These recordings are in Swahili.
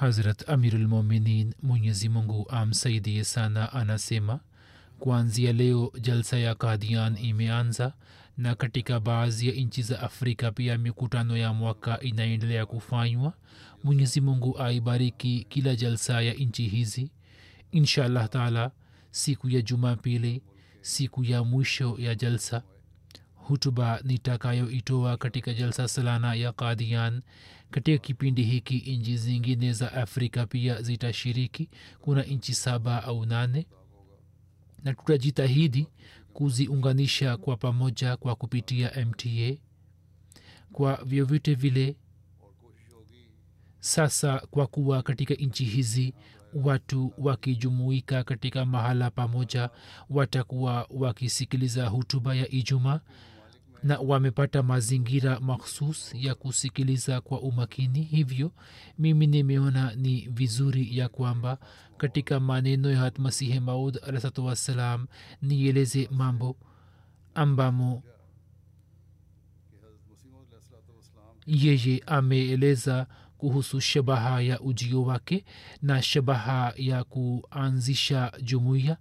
Hazrat Amirul Mominin Mwenyezi Mungu amsaidie sana anasema kuanzia leo jalsa ya Kadian imeanza na katika baadhi ya nchi za Afrika pia mikutano ya mwaka inaendelea kufanywa. Mwenyezi Mungu aibariki kila jalsa ya nchi hizi. Insha Allah taala, siku ya Jumapili, siku ya mwisho ya jalsa, hutuba nitakayoitoa katika jalsa salana ya Kadian katika kipindi hiki nchi zingine za afrika pia zitashiriki. Kuna nchi saba au nane. Na tutajitahidi kuziunganisha kwa pamoja kwa kupitia mta kwa vyovyote vile sasa kwa kuwa katika nchi hizi watu wakijumuika katika mahala pamoja watakuwa wakisikiliza hutuba ya ijumaa na wamepata mazingira makhsus ya kusikiliza kwa umakini. Hivyo mimi nimeona ni vizuri ya kwamba katika maneno ya hatmasihi maud alahsatu wassalam nieleze mambo ambamo yeye ameeleza kuhusu shabaha ya ujio wake na shabaha ya kuanzisha jumuiya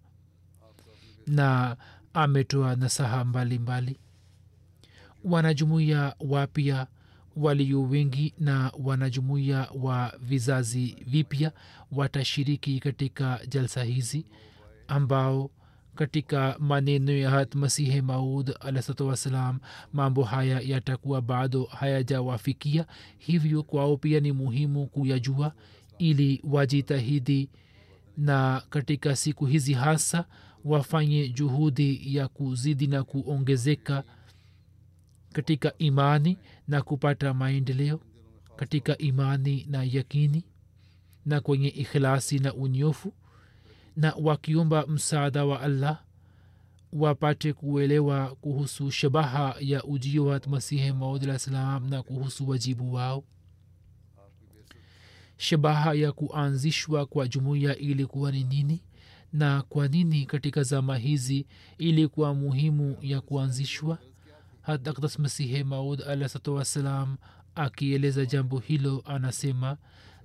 na ametoa nasaha mbalimbali. mbali wanajumuiya wapya walio wengi na wanajumuiya wa vizazi vipya watashiriki katika jalsa hizi ambao katika maneno ya hat masihe maud alahsatu wassalam mambo haya yatakuwa bado hayajawafikia. Hivyo kwao pia ni muhimu kuyajua ili wajitahidi na katika siku hizi hasa wafanye juhudi ya kuzidi na kuongezeka katika imani na kupata maendeleo katika imani na yakini na kwenye ikhlasi na unyofu na wakiomba msaada wa allah wapate kuelewa kuhusu shabaha ya ujio wa masihi maudlah salam na kuhusu wajibu wao. Shabaha ya kuanzishwa kwa jumuiya ilikuwa ni nini na kwa nini katika zama hizi ilikuwa muhimu ya kuanzishwa hadakdas masihe maud alahsatu wassalam akieleza jambo hilo anasema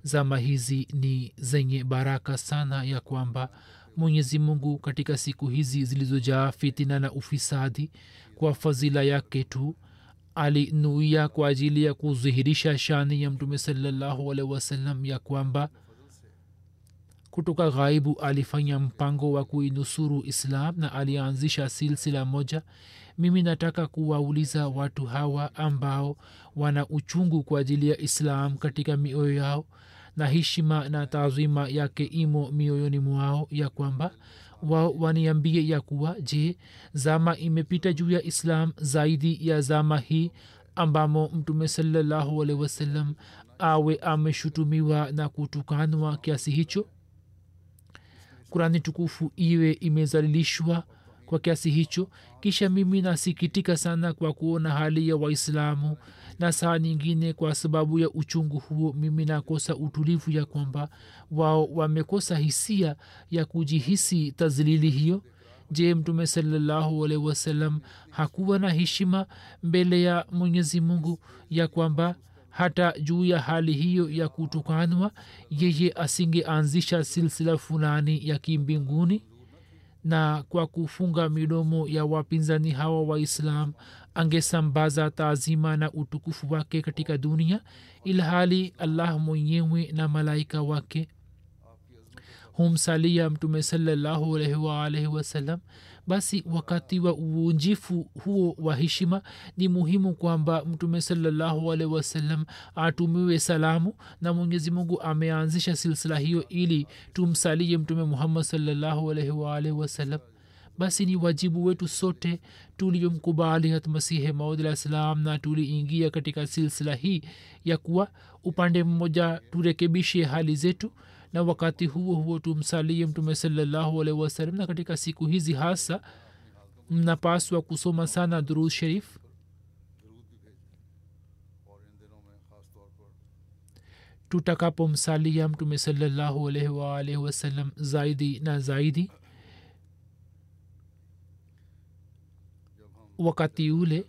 zama hizi ni zenye baraka sana ya kwamba mwenyezi mungu katika siku hizi zilizojaa fitina na ufisadi kwa fadhila yake tu alinuia kwa ajili ya kudhihirisha shani ya mtume salallahu alaihi wasallam ya kwamba kutoka ghaibu alifanya mpango wa kuinusuru islam na alianzisha silsila moja mimi nataka kuwauliza watu hawa ambao wana uchungu kwa ajili ya islam katika mioyo yao na heshima na taazima yake imo mioyoni mwao ya kwamba wao waniambie ya kuwa je zama imepita juu ya islam zaidi ya zama hii ambamo mtume salallahu alehi wasallam awe ameshutumiwa na kutukanwa kiasi hicho? Kurani tukufu iwe imezalilishwa kwa kiasi hicho kisha mimi nasikitika sana kwa kuona hali ya waislamu na saa nyingine kwa sababu ya uchungu huo mimi nakosa utulivu ya kwamba wao wamekosa hisia ya kujihisi tazlili hiyo. Je mtume salallahu wasalam hakuwa na heshima mbele ya mwenyezi mungu ya kwamba hata juu ya hali hiyo ya kutukanwa yeye asingeanzisha silsila fulani ya kimbinguni na kwa kufunga midomo ya wapinzani hawa waislam angesambaza taazima na utukufu wake katika dunia ilhali allah mwenyewe na malaika wake humsalia mtume salallahu alaihi waalaihi wasallam basi wakati wa uunjifu huo wa heshima ni muhimu kwamba mtume salallahu alehi wasallam atumiwe salamu na mwenyezi mungu ameanzisha silsila hiyo ili tumsalie mtume muhammad salallahu alaihi waalaihi wasallam. Basi ni wajibu wetu sote tuliyomkubali hatmasihe maudala salam na tuliingia katika silsila hii ya kuwa upande mmoja turekebishe hali zetu na wakati huo huo tumsalie mtume salallahu wasalam na katika siku hizi hasa mnapaswa kusoma sana durud sharif. Tutakapomsalia mtume salallahu alaihi waalaihi wasallam zaidi na zaidi wakati ule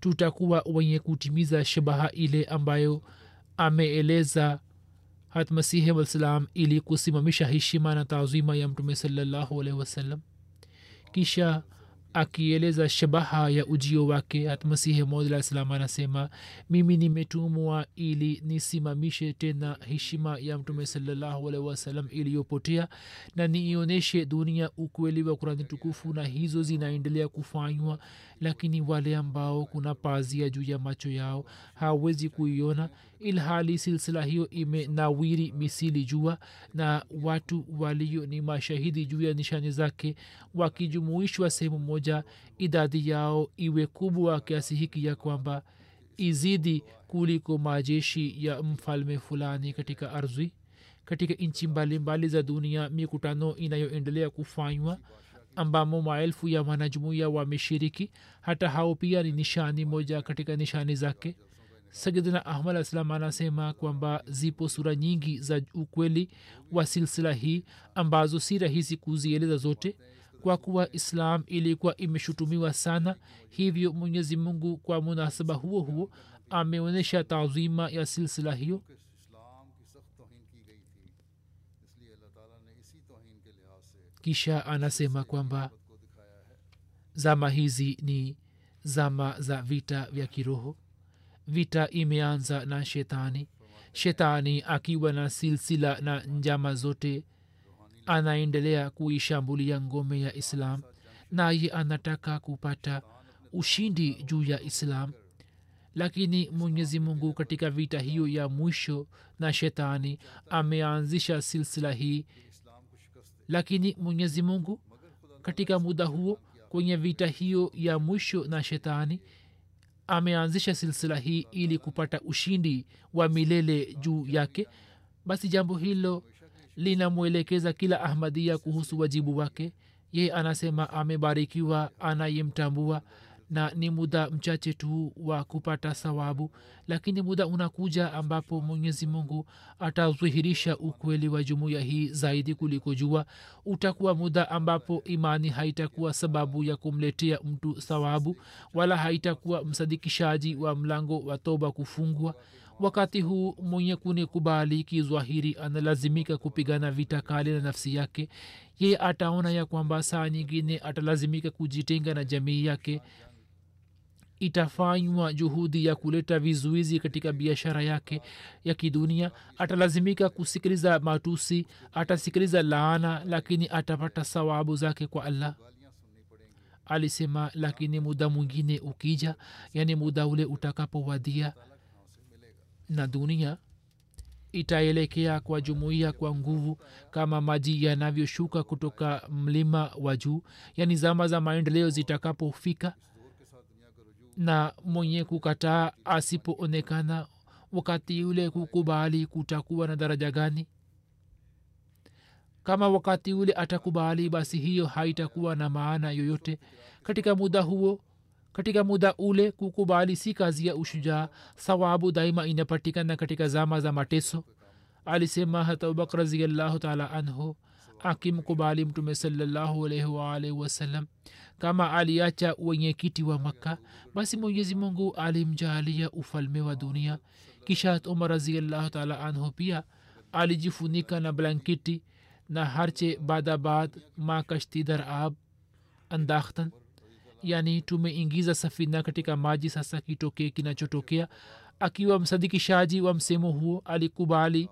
tutakuwa wenye kutimiza shabaha ile ambayo ameeleza hatmasihi wassalam ili kusimamisha heshima na taazima ya mtume salallahu alaihi wasallam. Kisha akieleza shabaha ya ujio wake. Hatmasihi maudlah salam anasema mimi nimetumwa ili nisimamishe tena heshima ya mtume salallahu alaihi iliyopotea na niionyeshe dunia ukweli wa kurani tukufu na hizo zinaendelea kufanywa lakini wale ambao kuna pazia juu ya macho yao hawezi kuiona ilhali silsila hiyo imenawiri misili jua na watu walio ni mashahidi juu ya nishani zake wakijumuishwa sehemu moja idadi yao iwe kubwa kiasi hiki ya kwamba izidi kuliko majeshi ya mfalme fulani katika ardhi. Katika nchi mbalimbali za dunia mikutano inayoendelea kufanywa ambamo maelfu ya wanajumuiya wameshiriki hata hao pia ni nishani moja katika nishani zake. Sayidina ahmad aslam anasema kwamba zipo sura nyingi za ukweli wa silsila hii ambazo si rahisi kuzieleza zote kwa kuwa islam ilikuwa imeshutumiwa sana hivyo mwenyezi mungu kwa munasaba huo huo ameonyesha taazima ya silsila hiyo. Kisha anasema kwamba zama hizi ni zama za vita vya kiroho. Vita imeanza na shetani. Shetani akiwa na silsila na njama zote anaendelea kuishambulia ngome ya islam naye anataka kupata ushindi juu ya islam. Lakini mwenyezi mungu katika vita hiyo ya mwisho na shetani ameanzisha silsila hii. Lakini mwenyezi mungu katika muda huo kwenye vita hiyo ya mwisho na shetani ameanzisha silsila hii ili kupata ushindi wa milele juu yake. Basi jambo hilo linamwelekeza kila ahmadia kuhusu wajibu wake. Yeye anasema amebarikiwa anayemtambua na ni muda mchache tu wa kupata sawabu lakini muda unakuja ambapo mwenyezi mungu atadhihirisha ukweli wa jumuiya hii zaidi kuliko jua. Utakuwa muda ambapo imani haitakuwa sababu ya kumletea mtu sawabu wala haitakuwa msadikishaji wa mlango wa toba kufungwa wakati huu mwenye kunikubali kizwahiri analazimika kupigana vita kali na nafsi yake ye ataona ya kwamba saa nyingine atalazimika kujitenga na jamii yake. Itafanywa juhudi ya kuleta vizuizi katika biashara yake ya kidunia. Atalazimika kusikiliza matusi atasikiliza laana lakini atapata sawabu zake kwa allah. Alisema lakini muda mwingine ukija yani muda ule utakapowadia na dunia itaelekea kwa jumuiya kwa nguvu kama maji yanavyoshuka kutoka mlima wa juu yaani zama za maendeleo zitakapofika na mwenye kukataa asipoonekana wakati yule kukubali kutakuwa na daraja gani? Kama wakati ule atakubali basi hiyo haitakuwa na maana yoyote. Katika muda huo katika muda ule kukubali si kazi ya ushujaa sawabu daima inapatikana katika zama za mateso. Alisema hata abubakr raziallahu taala anhu akimkubali mtume salallahu alaihi waalaihi wasallam kama aliacha wenyekiti wa makka basi mwenyezi mungu alimjaalia ufalme wa dunia. Kisha umar raziallahu taala anhu pia alijifunika na blanketi na harche badabad ma ab andakhtan yani tumeingiza safina katika maji sasa kitokee kinachotokea. Akiwa msadikishaji wa msemo huo alikubali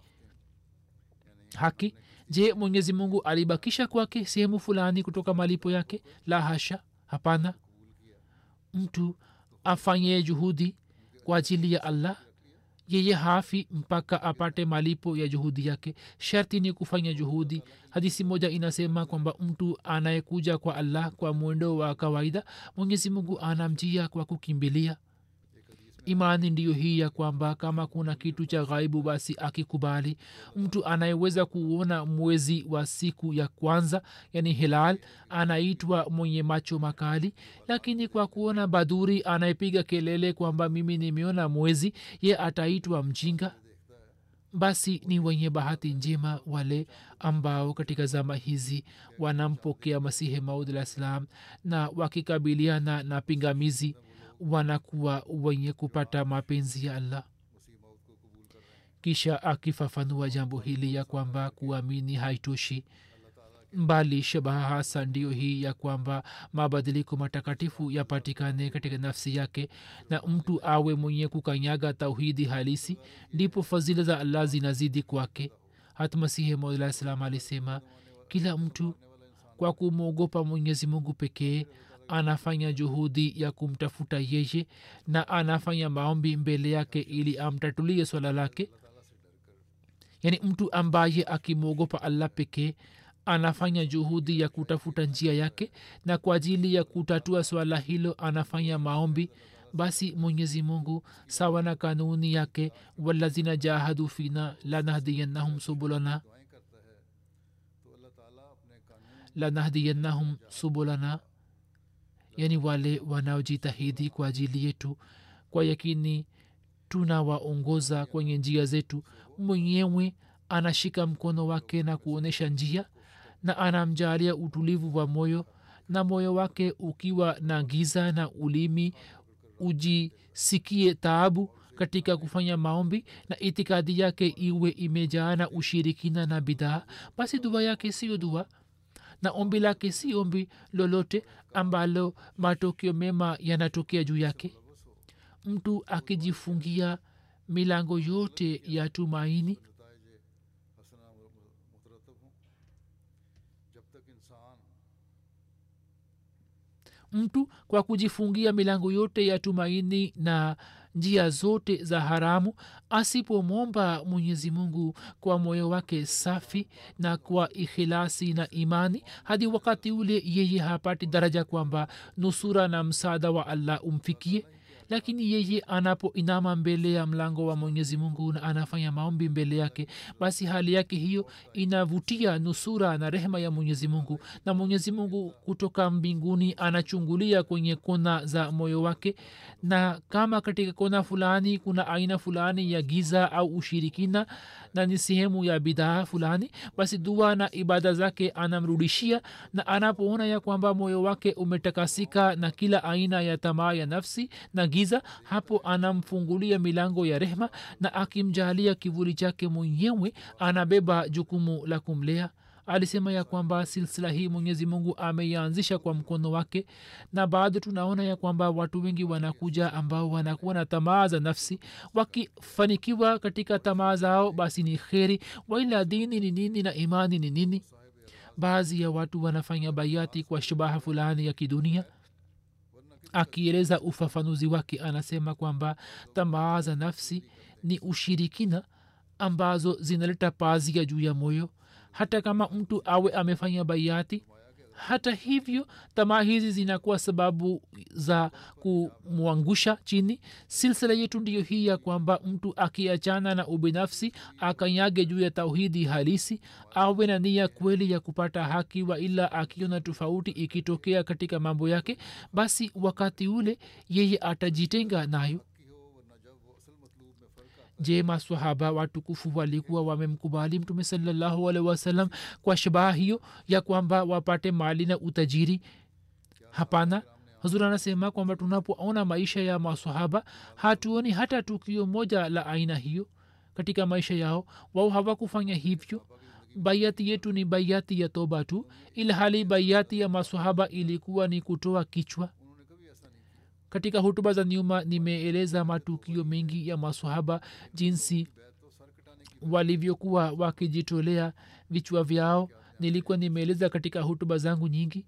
haki. Je mwenyezi mungu alibakisha kwake sehemu fulani kutoka malipo yake? La hasha hapana. Mtu afanye juhudi kwa ajili ya allah yeye hafi mpaka apate malipo ya juhudi yake. Sharti ni kufanya juhudi. Hadisi moja inasema kwamba mtu anayekuja kwa allah kwa mwendo wa kawaida mwenyezi mungu anamjia kwa kukimbilia imani ndiyo hii ya kwamba kama kuna kitu cha ghaibu basi akikubali. Mtu anayeweza kuona mwezi wa siku ya kwanza yani hilal anaitwa mwenye macho makali. Lakini kwa kuona badhuri anayepiga kelele kwamba mimi nimeona mwezi ye ataitwa mjinga. Basi ni wenye bahati njema wale ambao katika zama hizi wanampokea masihi maud alah salam na wakikabiliana na pingamizi wanakuwa wenye kupata mapenzi ya allah. Kisha akifafanua jambo hili ya kwamba kuamini haitoshi mbali shabaha hasa ndiyo hii ya kwamba mabadiliko matakatifu yapatikane katika nafsi yake na mtu awe mwenye kukanyaga tauhidi halisi ndipo fadhila za allah zinazidi kwake. Hata masihi maulah salam alisema kila mtu kwa kumwogopa mwenyezi mungu pekee anafanya juhudi ya kumtafuta yeye na anafanya maombi mbele yake ili amtatulie swala lake. Yaani mtu ambaye akimwogopa allah pekee anafanya juhudi ya kutafuta njia yake na kwa ajili ya kutatua swala hilo anafanya maombi basi mwenyezi mungu sawa na kanuni yake walazina jahadu fina lanahdiyanahum subulana lanahdiyanahum subulana yani wale wanaojitahidi kwa ajili yetu. Kwa yakini tunawaongoza kwenye njia zetu. Mwenyewe anashika mkono wake na kuonyesha njia na anamjalia utulivu wa moyo na moyo wake ukiwa na giza na ulimi ujisikie taabu katika kufanya maombi na itikadi yake iwe imejaa na ushirikina na bidhaa. Basi dua yake siyo dua na ombi lake si ombi lolote ambalo matokeo mema yanatokea juu yake. Mtu akijifungia milango yote ya tumaini mtu kwa kujifungia milango yote ya tumaini na njia zote za haramu asipomwomba mwenyezi mungu kwa moyo wake safi na kwa ikhilasi na imani hadi wakati ule yeye hapati daraja kwamba nusura na msaada wa allah umfikie lakini yeye anapoinama mbele ya mlango wa mwenyezi mungu na anafanya maombi mbele yake basi hali yake hiyo inavutia nusura na rehema ya mwenyezi mungu. Na mwenyezi mungu kutoka mbinguni anachungulia kwenye kona za moyo wake. Na kama katika kona fulani kuna aina fulani ya giza au ushirikina na ni sehemu ya bidhaa fulani basi dua na ibada zake anamrudishia. Na anapoona ya kwamba moyo wake umetakasika na kila aina ya tamaa ya nafsi na giza hapo anamfungulia milango ya rehma na akimjalia kivuli chake mwenyewe anabeba jukumu la kumlea. Alisema ya kwamba silsila hii mwenyezi mungu ameianzisha kwa mkono wake na baadhi tunaona ya kwamba watu wengi wanakuja ambao wanakuwa na tamaa za nafsi. Wakifanikiwa katika tamaa zao basi ni kheri waila dini ni nini na imani ni nini? Baadhi ya watu wanafanya bayati kwa shubaha fulani ya kidunia akieleza ufafanuzi wake anasema kwamba tamaa za nafsi ni ushirikina ambazo zinaleta pazia juu ya moyo. Hata kama mtu awe amefanya baiati hata hivyo tamaa hizi zinakuwa sababu za kumwangusha chini. Silsila yetu ndiyo hii ya kwamba mtu akiachana na ubinafsi akanyage juu ya tauhidi halisi awe na nia kweli ya kupata haki wa ila akiona tofauti ikitokea katika mambo yake basi wakati ule yeye atajitenga nayo je maswahaba watukufu walikuwa wamemkubali mtume salallahu alaihi wasallam kwa shabaha hiyo ya kwamba wapate mali na utajiri? Hapana. Hazur anasema kwamba tunapoona maisha ya maswahaba hatuoni hata tukio moja la aina hiyo. Katika maisha yao wao hawakufanya hivyo. Baiati yetu ni baiati ya toba tu ilhali baiati ya maswahaba ilikuwa ni kutoa kichwa katika hutuba za nyuma nimeeleza matukio mengi ya maswahaba jinsi walivyokuwa wakijitolea vichwa vyao. Nilikuwa nimeeleza katika hutuba zangu nyingi.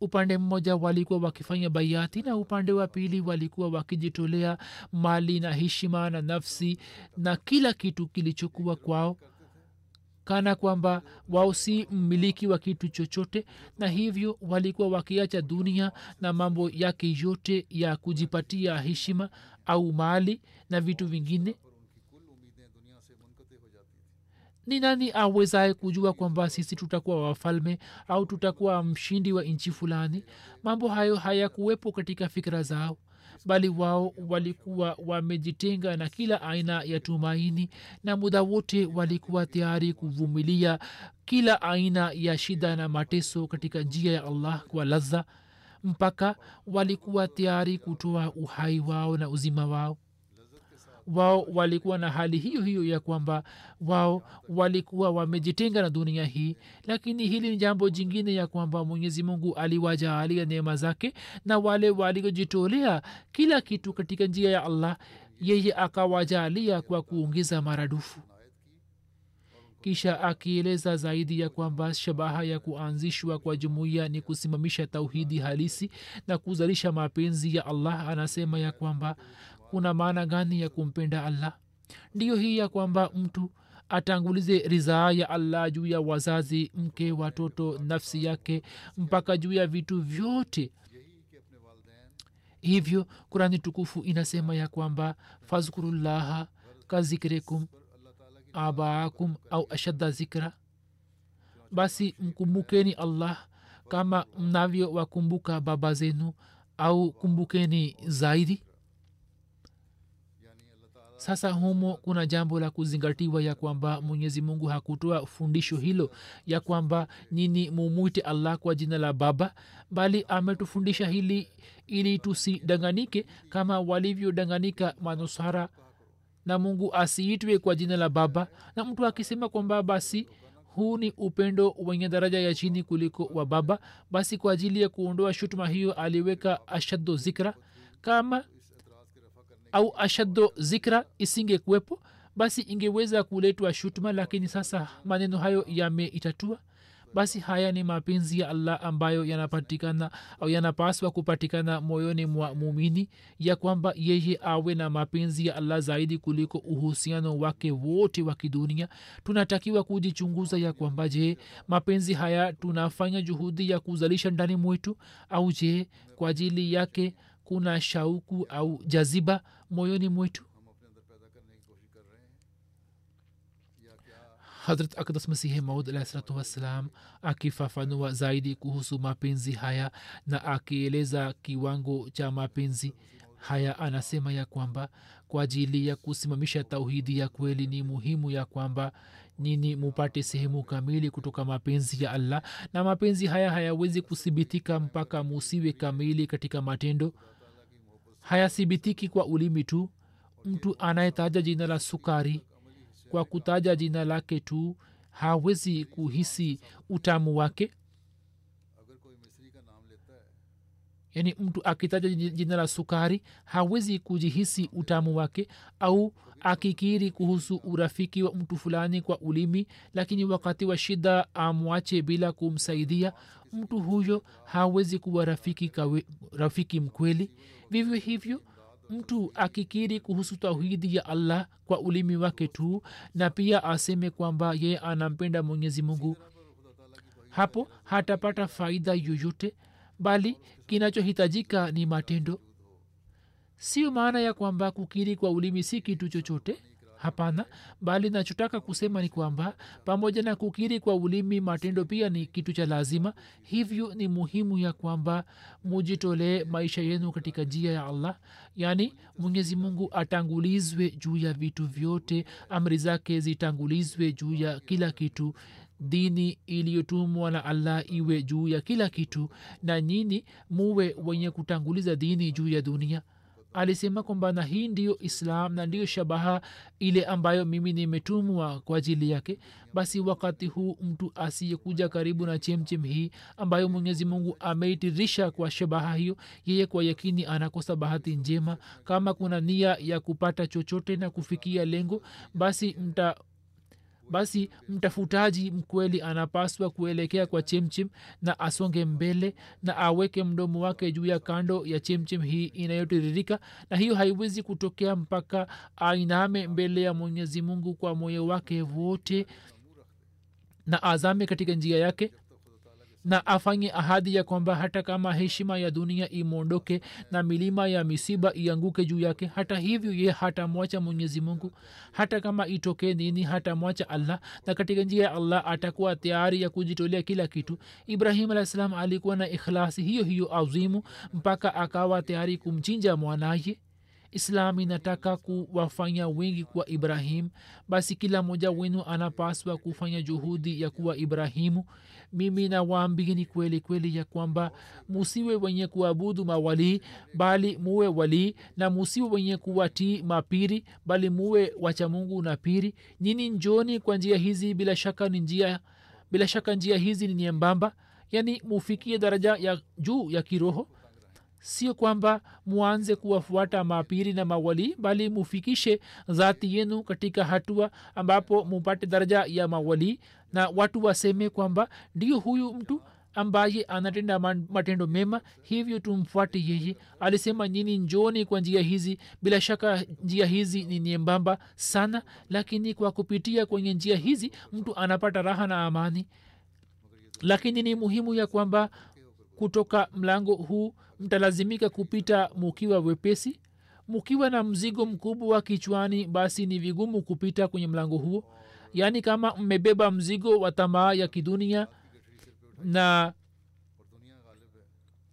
Upande mmoja walikuwa wakifanya baiati na upande wa pili walikuwa wakijitolea mali na heshima na nafsi na kila kitu kilichokuwa kwao kana kwamba wao si mmiliki wa kitu chochote na hivyo walikuwa wakiacha dunia na mambo yake yote ya kujipatia heshima au mali na vitu vingine. Ni nani awezaye kujua kwamba sisi tutakuwa wafalme au tutakuwa mshindi wa nchi fulani? Mambo hayo hayakuwepo katika fikira zao bali wao walikuwa wamejitenga na kila aina ya tumaini na muda wote walikuwa tayari kuvumilia kila aina ya shida na mateso katika njia ya allah kwa ladha mpaka walikuwa tayari kutoa uhai wao na uzima wao wao walikuwa na hali hiyo hiyo ya kwamba wao walikuwa wamejitenga na dunia hii. Lakini hili ni jambo jingine ya kwamba mwenyezi mungu aliwajaalia neema zake na wale waliojitolea kila kitu katika njia ya allah yeye akawajaalia kwa kuongeza maradufu kisha akieleza zaidi ya kwamba shabaha ya kuanzishwa kwa jumuiya ni kusimamisha tauhidi halisi na kuzalisha mapenzi ya allah anasema ya kwamba kuna maana gani ya kumpenda allah? Ndiyo hii ya kwamba mtu atangulize ridhaa ya allah juu ya wazazi mke watoto nafsi yake mpaka juu ya vitu vyote. Hivyo kurani tukufu inasema ya kwamba fazkurullaha kazikrikum abaakum au ashadda zikra. Basi mkumbukeni allah kama mnavyo wakumbuka baba zenu au kumbukeni zaidi. Sasa humo kuna jambo la kuzingatiwa ya kwamba mwenyezi mungu hakutoa fundisho hilo ya kwamba nini mumwite allah kwa jina la baba bali ametufundisha hili ili tusidanganike kama walivyodanganika manusara na mungu asiitwe kwa jina la baba na mtu akisema kwamba basi huu ni upendo wenye daraja ya chini kuliko wa baba basi kwa ajili ya kuondoa shutuma hiyo aliweka ashaddo zikra. Kama au ashaddo zikra isingekuwepo basi ingeweza kuletwa shutuma lakini sasa maneno hayo yameitatua basi haya ni mapenzi ya allah ambayo yanapatikana au yanapaswa kupatikana moyoni mwa mumini ya kwamba yeye awe na mapenzi ya allah zaidi kuliko uhusiano wake wote wa kidunia. Tunatakiwa kujichunguza ya kwamba je mapenzi haya tunafanya juhudi ya kuzalisha ndani mwetu? Au je kwa ajili yake kuna shauku au jaziba moyoni mwetu hadrat akdas masihi maud alahsalatu wassalam akifafanua zaidi kuhusu mapenzi haya na akieleza kiwango cha mapenzi haya anasema ya kwamba kwa ajili ya kusimamisha tauhidi ya kweli ni muhimu ya kwamba nini mupate sehemu kamili kutoka mapenzi ya allah na mapenzi haya hayawezi kuthibitika mpaka musiwe kamili katika matendo hayathibitiki kwa ulimi tu mtu anayetaja jina la sukari kwa kutaja jina lake tu hawezi kuhisi utamu wake? Yaani mtu akitaja jina la sukari hawezi kujihisi utamu wake? Au akikiri kuhusu urafiki wa mtu fulani kwa ulimi lakini wakati wa shida amwache bila kumsaidia mtu huyo hawezi kuwa rafiki, kawe, rafiki mkweli? Vivyo hivyo mtu akikiri kuhusu tauhidi ya allah kwa ulimi wake tu na pia aseme kwamba yeye anampenda mwenyezi mungu. Hapo hatapata faida yoyote bali kinachohitajika ni matendo. Sio maana ya kwamba kukiri kwa ulimi si kitu chochote hapana bali nachotaka kusema ni kwamba pamoja na kukiri kwa ulimi matendo pia ni kitu cha lazima. Hivyo ni muhimu ya kwamba mujitolee maisha yenu katika njia ya allah. Yaani mwenyezi mungu atangulizwe juu ya vitu vyote amri zake zitangulizwe juu ya kila kitu. Dini iliyotumwa na allah iwe juu ya kila kitu na nyini muwe wenye kutanguliza dini juu ya dunia alisema kwamba na hii ndiyo islam na ndiyo shabaha ile ambayo mimi nimetumwa kwa ajili yake basi wakati huu mtu asiyekuja karibu na chemchem hii ambayo mwenyezi mungu ameitirisha kwa shabaha hiyo yeye kwa yakini anakosa bahati njema. Kama kuna nia ya kupata chochote na kufikia lengo basi mta basi mtafutaji mkweli anapaswa kuelekea kwa chemchem na asonge mbele na aweke mdomo wake juu ya kando ya chemchem hii inayotiririka na hiyo haiwezi kutokea mpaka ainame mbele ya mwenyezi mungu kwa moyo wake wote na azame katika njia yake na afanye ahadi ya kwamba hata kama heshima ya dunia imwondoke na milima ya misiba ianguke juu yake hata hivyo ye hatamwacha mwenyezi mungu. Hata kama itokee nini hatamwacha allah na katika njia ya allah atakuwa tayari ya kujitolea kila kitu. Ibrahim alah alikuwa na ikhlasi hiyo hiyo azimu mpaka akawa tayari kumchinja mwanaye. Islam inataka kuwafanya wengi kuwa ibrahim. Basi kila mmoja wenu anapaswa kufanya juhudi ya kuwa ibrahimu mimi nawaambieni kweli kweli ya kwamba musiwe wenye kuabudu mawalii bali muwe walii na musiwe wenye kuwatii mapiri bali muwe wacha mungu na piri. Nyini njoni kwa njia hizi bila shaka ni njia bila shaka njia hizi ni nyembamba. Yani mufikie daraja ya juu ya kiroho sio kwamba mwanze kuwafuata mapiri na mawali bali mufikishe dhati yenu katika hatua ambapo mupate daraja ya mawali na watu waseme kwamba ndio huyu mtu ambaye anatenda matendo mema hivyo tumfuate yeye. Alisema nyini njoni kwa njia hizi. Bila shaka njia hizi ni nyembamba sana lakini kwa kupitia kwenye njia hizi mtu anapata raha na amani. Lakini ni muhimu ya kwamba kutoka mlango huu mtalazimika kupita mukiwa wepesi mukiwa na mzigo mkubwa kichwani basi ni vigumu kupita kwenye mlango huo. Yaani kama mmebeba mzigo wa tamaa ya kidunia na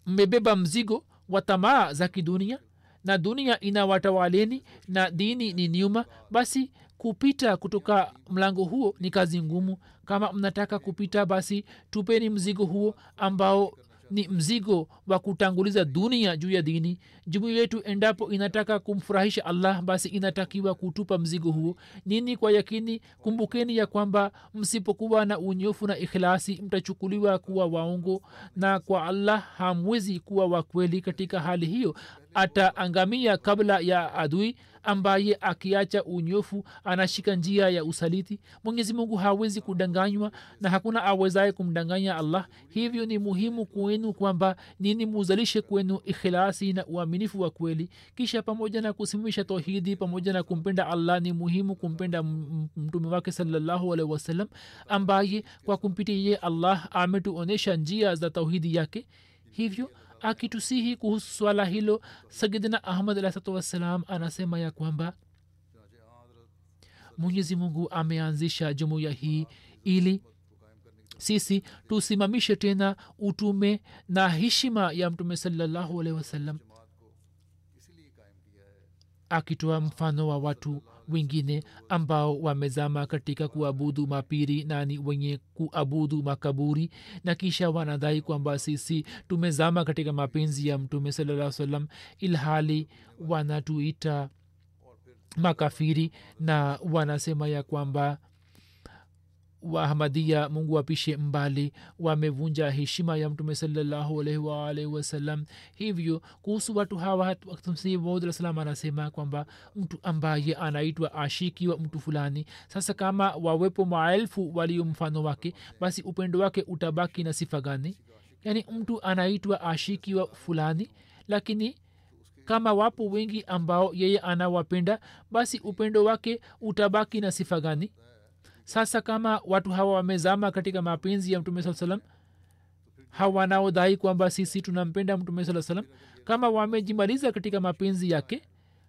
mmebeba mzigo wa tamaa za kidunia na dunia inawatawaleni na dini ni nyuma basi kupita kutoka mlango huo ni kazi ngumu. Kama mnataka kupita basi tupeni mzigo huo ambao ni mzigo wa kutanguliza dunia juu ya dini. Jumuiya yetu endapo inataka kumfurahisha allah basi inatakiwa kutupa mzigo huo. Nini kwa yakini? Kumbukeni ya kwamba msipokuwa na unyofu na ikhlasi mtachukuliwa kuwa waongo. Na kwa allah hamwezi kuwa wakweli katika hali hiyo ataangamia kabla ya adui ambaye akiacha unyofu anashika njia ya usaliti. Mwenyezi mungu hawezi kudanganywa na hakuna awezaye kumdanganya allah. Hivyo ni muhimu kwenu kwamba nini muzalishe kwenu ikhilasi na uaminifu wa kweli. Kisha pamoja na kusimamisha tauhidi pamoja na kumpenda allah ni muhimu kumpenda mtume wake salallahu alaihi ambaye kwa kumpitia allah ametuonyesha njia za tauhidi yake. Hivyo akitusihi kuhusu swala hilo sayidina ahmad alahsatu wassalam anasema ya kwamba mwenyezi mungu ameanzisha jumuiya hii ili sisi tusimamishe tena utume na heshima ya mtume salallahu alehi wasallam akitoa mfano wa watu wengine ambao wamezama katika kuabudu mapiri nani wenye kuabudu makaburi. Na kisha wanadai kwamba sisi tumezama katika mapenzi ya mtume salaa salam ilhali wanatuita makafiri na wanasema ya kwamba wahamadia mungu apishe mbali wamevunja heshima ya mtume waalaihi wasallam hivyo kuhusu watu hawa msimaudsalam anasema kwamba mtu ambaye anaitwa ashiki wa mtu fulani sasa kama wawepo maelfu walio mfano wake basi upendo wake utabaki na sifa gani? Yaani mtu anaitwa ashiki wa fulani lakini kama wapo wengi ambao yeye anawapenda basi upendo wake utabaki na sifa gani sasa kama watu hawa wamezama katika mapenzi ya mtume saa salam hawanaodhai kwamba sisi tunampenda mtume saa salam kama wamejimaliza katika mapenzi yake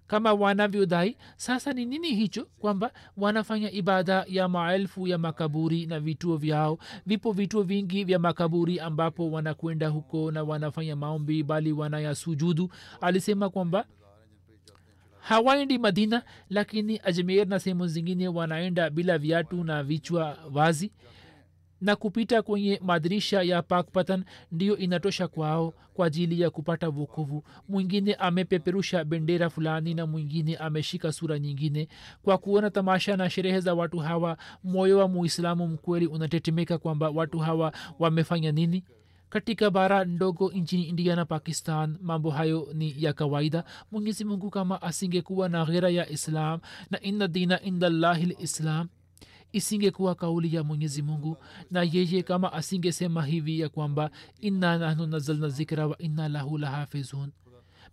kama wanavyodhai sasa ni nini hicho kwamba wanafanya ibada ya maelfu ya makaburi na vituo vyao? Vipo vituo vingi vya makaburi ambapo wanakwenda huko na wanafanya maombi bali wanayasujudu. Alisema kwamba hawaendi madina lakini ajmer na sehemu zingine wanaenda bila viatu na vichwa wazi na kupita kwenye madirisha ya pakpatan ndiyo inatosha kwao kwa ajili ya kupata vukuvu mwingine amepeperusha bendera fulani na mwingine ameshika sura nyingine. Kwa kuona tamasha na sherehe za watu hawa moyo wa muislamu mkweli unatetemeka kwamba watu hawa wamefanya nini katika bara ndogo nchini india na pakistan mambo hayo ni ya kawaida. Mwenyezi mungu kama asingekuwa na ghera ya islam na inna dina indallahi lislam isingekuwa kauli ya mwenyezi mungu. Na yeye kama asingesema hivi ya kwamba inna nahnu nazalna zikra wa inna lahu lahafizun.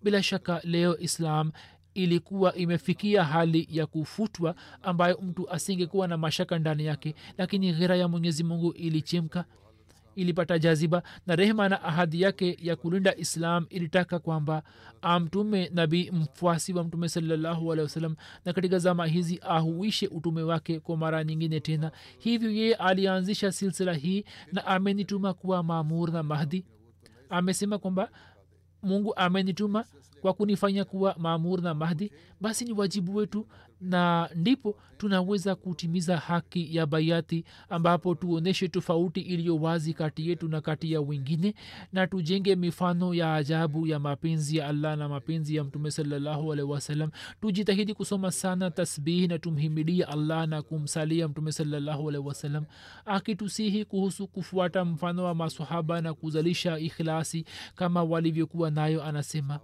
Bila shaka leo islam ilikuwa imefikia hali ya kufutwa ambayo mtu asingekuwa na mashaka ndani yake lakini ghera ya mwenyezi mungu ilichemka ilipata jaziba na rehema na ahadi yake ya kulinda islam ilitaka kwamba amtume nabii mfuasi wa mtume salallahu alehi wasallam na katika zama hizi ahuishe utume wake kwa mara nyingine tena. Hivyo yeye alianzisha silsila hii na amenituma kuwa maamur na mahdi. Amesema kwamba mungu amenituma kwa kunifanya kuwa maamur na mahdi basi ni wajibu wetu na ndipo tunaweza kutimiza haki ya bayati ambapo tuonyeshe tofauti iliyo wazi kati yetu na kati ya wengine na tujenge mifano ya ajabu ya mapenzi ya allah na mapenzi ya mtume salallahu tujitahidi kusoma sana tasbihi na tumhimilia allah na kumsalia mtume salallahu akitusihi kuhusu kufuata mfano wa masahaba na kuzalisha ikhlasi kama walivyokuwa nayo anasema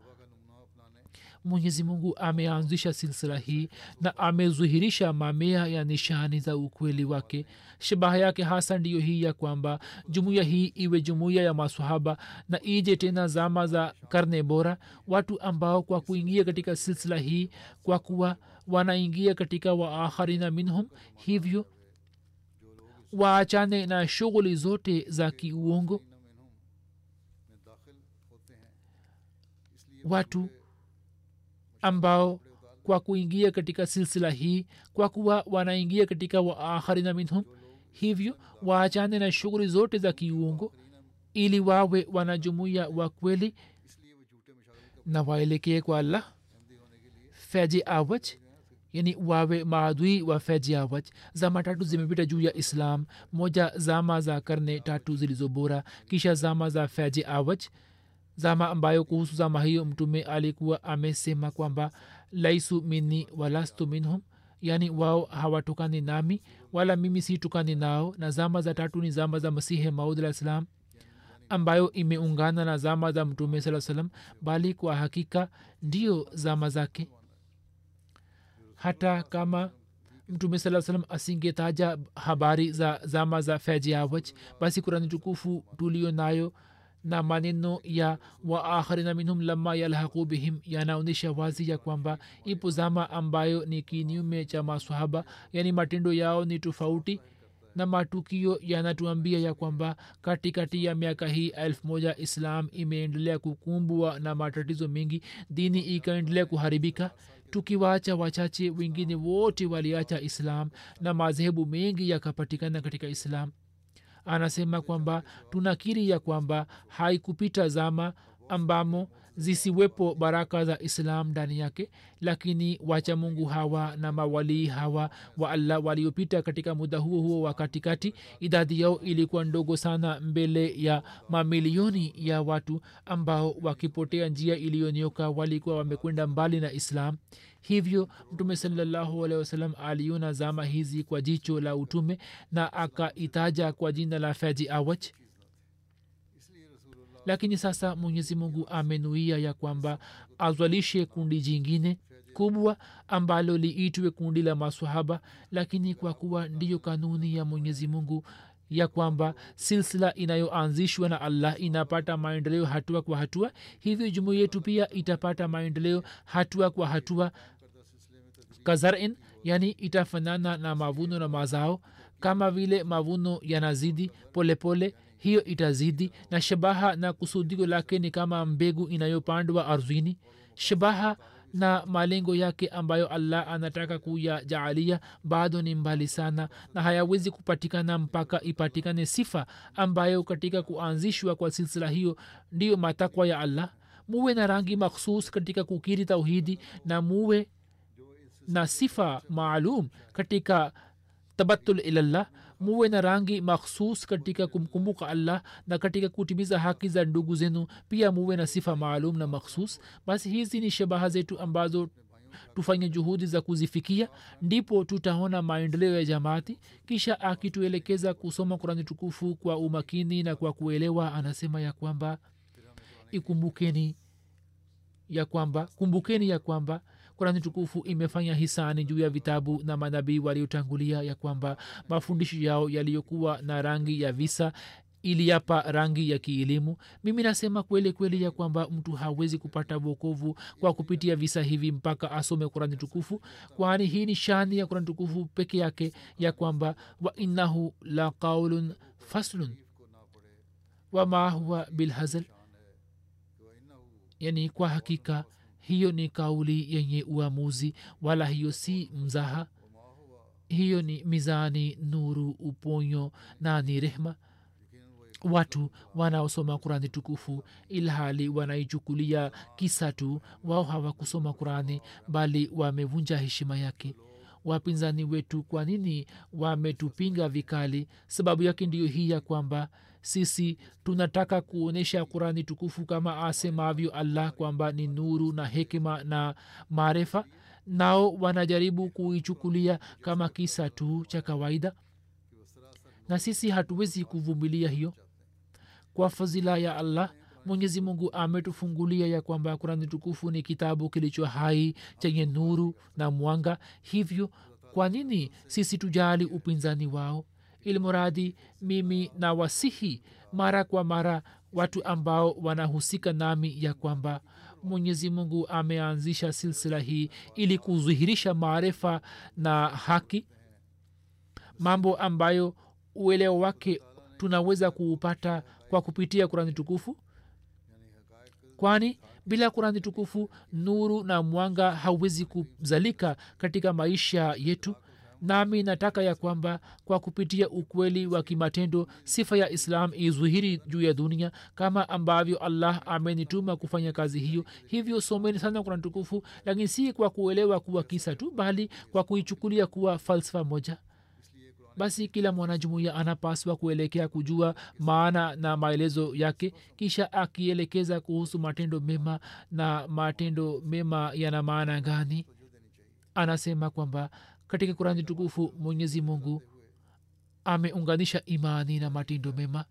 mwenyezi mungu ameanzisha silsila hii na amezuhirisha mamea ya nishani za ukweli wake. Shabaha yake hasa ndiyo hii ya kwamba jumuiya hii iwe jumuiya ya masahaba na ije tena zama za karne bora. Watu ambao kwa kuingia katika silsila hii kwa kuwa wanaingia katika waakharina minhum hivyo waachane na shughuli zote za kiuongo. Watu ambao kwa kuingia katika silsila hii kwa kuwa wanaingia katika waakharina minhum hivyo waachane na shughuli zote za kiuongo ili wawe wanajumuia wa kweli na waelekee kwa allah. Feji awaj yani wawe maadui wa feji awaj. Zama tatu zimepita juu ya islam. Moja zama za karne tatu zilizobora kisha zama za feji awaj zama ambayo kuhusu zama hiyo mtume alikuwa amesema kwamba laisu minni walastu minhum yaani wao hawatokani nami wala mimi situkani nao na zama za tatu ni zama za masihi maud alah salam ambayo imeungana na zama za mtume saa salam bali kwa hakika ndio zama zake. Hata kama mtume saa salam asingetaja habari za zama za feji awaj basi kurani tukufu tulio nayo na maneno ya waakharina minhum lama yalhaqu bihim yanaonyesha wazi ya kwamba ipo zama ambayo ni kinyume cha maswahaba yani matendo yao ni tofauti na matukio yanatuambia ya kwamba katikati ya miaka hii elfu moja islam imeendelea kukumbwa na matatizo mengi dini ikaendelea kuharibika. Tukiwacha wachache wengine wote waliacha islam na madhehebu mengi yakapatikana katika islam anasema kwamba tunakiri ya kwamba haikupita zama ambamo zisiwepo baraka za islam ndani yake lakini wacha mungu hawa na mawalii hawa wa allah waliopita katika muda huo huo wa katikati idadi yao ilikuwa ndogo sana mbele ya mamilioni ya watu ambao wakipotea njia iliyonyoka walikuwa wamekwenda mbali na islam hivyo mtume salallahu alehi wasalam aliona zama hizi kwa jicho la utume na akaitaja kwa jina la feji awach lakini sasa mwenyezi mungu amenuia ya kwamba azwalishe kundi jingine kubwa ambalo liitwe kundi la masahaba lakini kwa kuwa ndiyo kanuni ya mwenyezi mungu ya kwamba silsila inayoanzishwa na allah inapata maendeleo hatua kwa hatua. Hivyo jumui yetu pia itapata maendeleo hatua kwa hatua. Kazarin yani itafanana na mavuno na mazao. Kama vile mavuno yanazidi polepole pole, hiyo itazidi. Na shabaha na kusudio lake ni kama mbegu inayopandwa ardhini. Shabaha na malengo yake ambayo allah anataka kuyajaalia bado ni mbali sana na hayawezi kupatikana mpaka ipatikane sifa ambayo katika kuanzishwa kwa silsila hiyo ndiyo matakwa ya allah. Muwe na rangi makhsus katika kukiri tauhidi na muwe na sifa maalum katika tabatul ilallah muwe na rangi makhsus katika kumkumbuka allah na katika kutimiza haki za ndugu zenu. Pia muwe na sifa maalum na makhsus basi hizi ni shabaha zetu ambazo tufanye juhudi za kuzifikia. Ndipo tutaona maendeleo ya jamaati. Kisha akituelekeza kusoma kurani tukufu kwa umakini na kwa kuelewa anasema ya kwamba ikumbukeni ya kwamba kumbukeni ya kwamba kurani tukufu imefanya hisani juu ya vitabu na manabii waliotangulia ya kwamba mafundisho yao yaliyokuwa na rangi ya visa iliyapa rangi ya kielimu. Mimi nasema kweli kweli ya kwamba mtu hawezi kupata wokovu kwa kupitia visa hivi mpaka asome kurani tukufu kwani hii ni shani ya kurani tukufu peke yake ya kwamba wainnahu la qaulun faslun wama huwa bilhazl yani kwa hakika hiyo ni kauli yenye uamuzi wala hiyo si mzaha. Hiyo ni mizani nuru uponyo na ni rehma watu wanaosoma kurani tukufu ilhali wanaichukulia kisa tu wao hawakusoma kurani bali wamevunja heshima yake. Wapinzani wetu kwa nini wametupinga vikali? Sababu yake ndiyo hii ya kwamba sisi tunataka kuonyesha kurani tukufu kama asemavyo allah kwamba ni nuru na hekima na maarifa. Nao wanajaribu kuichukulia kama kisa tu cha kawaida. Na sisi hatuwezi kuvumilia hiyo. Kwa fadhila ya allah mwenyezi mungu ametufungulia ya kwamba kurani tukufu ni kitabu kilicho hai chenye nuru na mwanga. Hivyo kwa nini sisi tujali upinzani wao ilmuradi mimi na wasihi mara kwa mara watu ambao wanahusika nami ya kwamba mwenyezi mungu ameanzisha silsila hii ili kudhihirisha maarifa na haki mambo ambayo uelewa wake tunaweza kuupata kwa kupitia kurani tukufu. Kwani bila kurani tukufu nuru na mwanga hauwezi kuzalika katika maisha yetu nami nataka ya kwamba kwa kupitia ukweli wa kimatendo sifa ya islam izwihiri juu ya dunia kama ambavyo allah amenituma kufanya kazi hiyo. Hivyo someni sana kurani tukufu lakini si kwa kuelewa kuwa kisa tu bali kwa kuichukulia kuwa falsafa moja. Basi kila mwanajumuiya anapaswa kuelekea kujua maana na maelezo yake kisha akielekeza kuhusu matendo mema na matendo mema yana maana gani. Anasema kwamba katika kurani tukufu mwenyezi mungu ameunganisha imani na matindo mema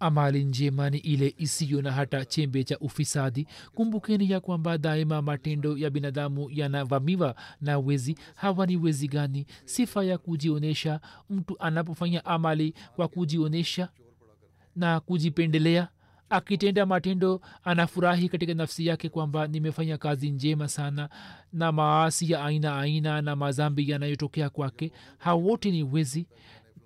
amali njema ni ile isiyo na hata chembe cha ufisadi. Kumbukeni ya kwamba daima matendo ya binadamu yanavamiwa na wezi. Hawa ni wezi gani? Sifa ya kujionyesha mtu anapofanya amali kwa kujionyesha na kujipendelea akitenda matendo anafurahi katika nafsi yake kwamba nimefanya kazi njema sana na maasi ya aina aina na mazambi yanayotokea kwake. Hawote ni wezi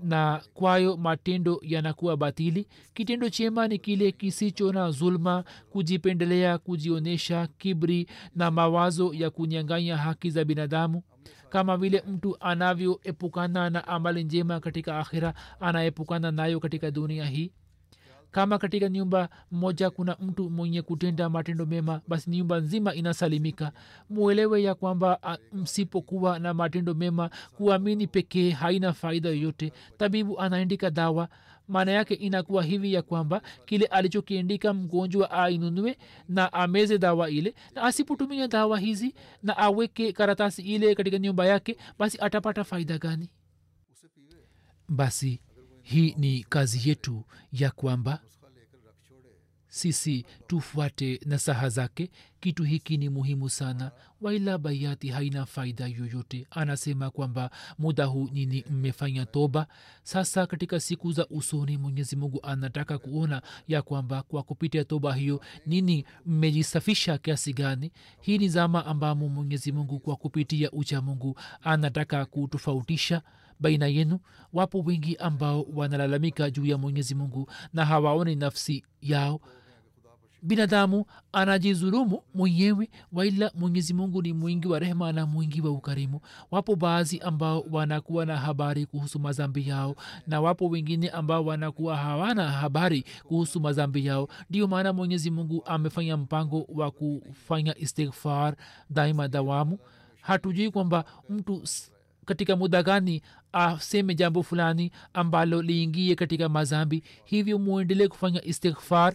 na kwayo matendo yanakuwa batili. Kitendo chema ni kile kisicho na zulma kujipendelea kujionyesha kibri na mawazo ya kunyanganya haki za binadamu. Kama vile mtu anavyoepukana na amali njema katika akhira anaepukana nayo katika dunia hii kama katika nyumba moja kuna mtu mwenye kutenda matendo mema basi nyumba nzima inasalimika. Mwelewe ya kwamba msipokuwa na matendo mema kuamini pekee haina faida yoyote. Tabibu anaandika dawa. Maana yake inakuwa hivi ya kwamba kile alichokiandika mgonjwa ainunue na ameze dawa ile na asipotumia dawa hizi na aweke karatasi ile katika nyumba yake basi atapata faida gani? Basi hii ni kazi yetu ya kwamba sisi tufuate nasaha zake. Kitu hiki ni muhimu sana. Waila baiati haina faida yoyote. Anasema kwamba muda huu nini mmefanya toba. Sasa katika siku za usoni mwenyezi mungu anataka kuona ya kwamba kwa kupitia toba hiyo nini mmejisafisha kiasi gani? Hii ni zama ambamo mwenyezi mungu kwa kupitia ucha mungu anataka kutofautisha baina yenu wapo wengi ambao wanalalamika juu ya mwenyezi mungu na hawaoni nafsi yao. Binadamu anajizulumu mwenyewe waila mwenyezi mungu ni mwingi wa rehema na mwingi wa ukarimu. Wapo baadhi ambao wanakuwa na habari kuhusu mazambi yao na wapo wengine ambao wanakuwa hawana habari kuhusu mazambi yao. Ndio maana mwenyezi mungu amefanya mpango wa kufanya istighfar daima dawamu. Hatujui kwamba mtu katika muda gani aseme jambo fulani ambalo liingie katika mazambi hivyo muendelee kufanya istighfar.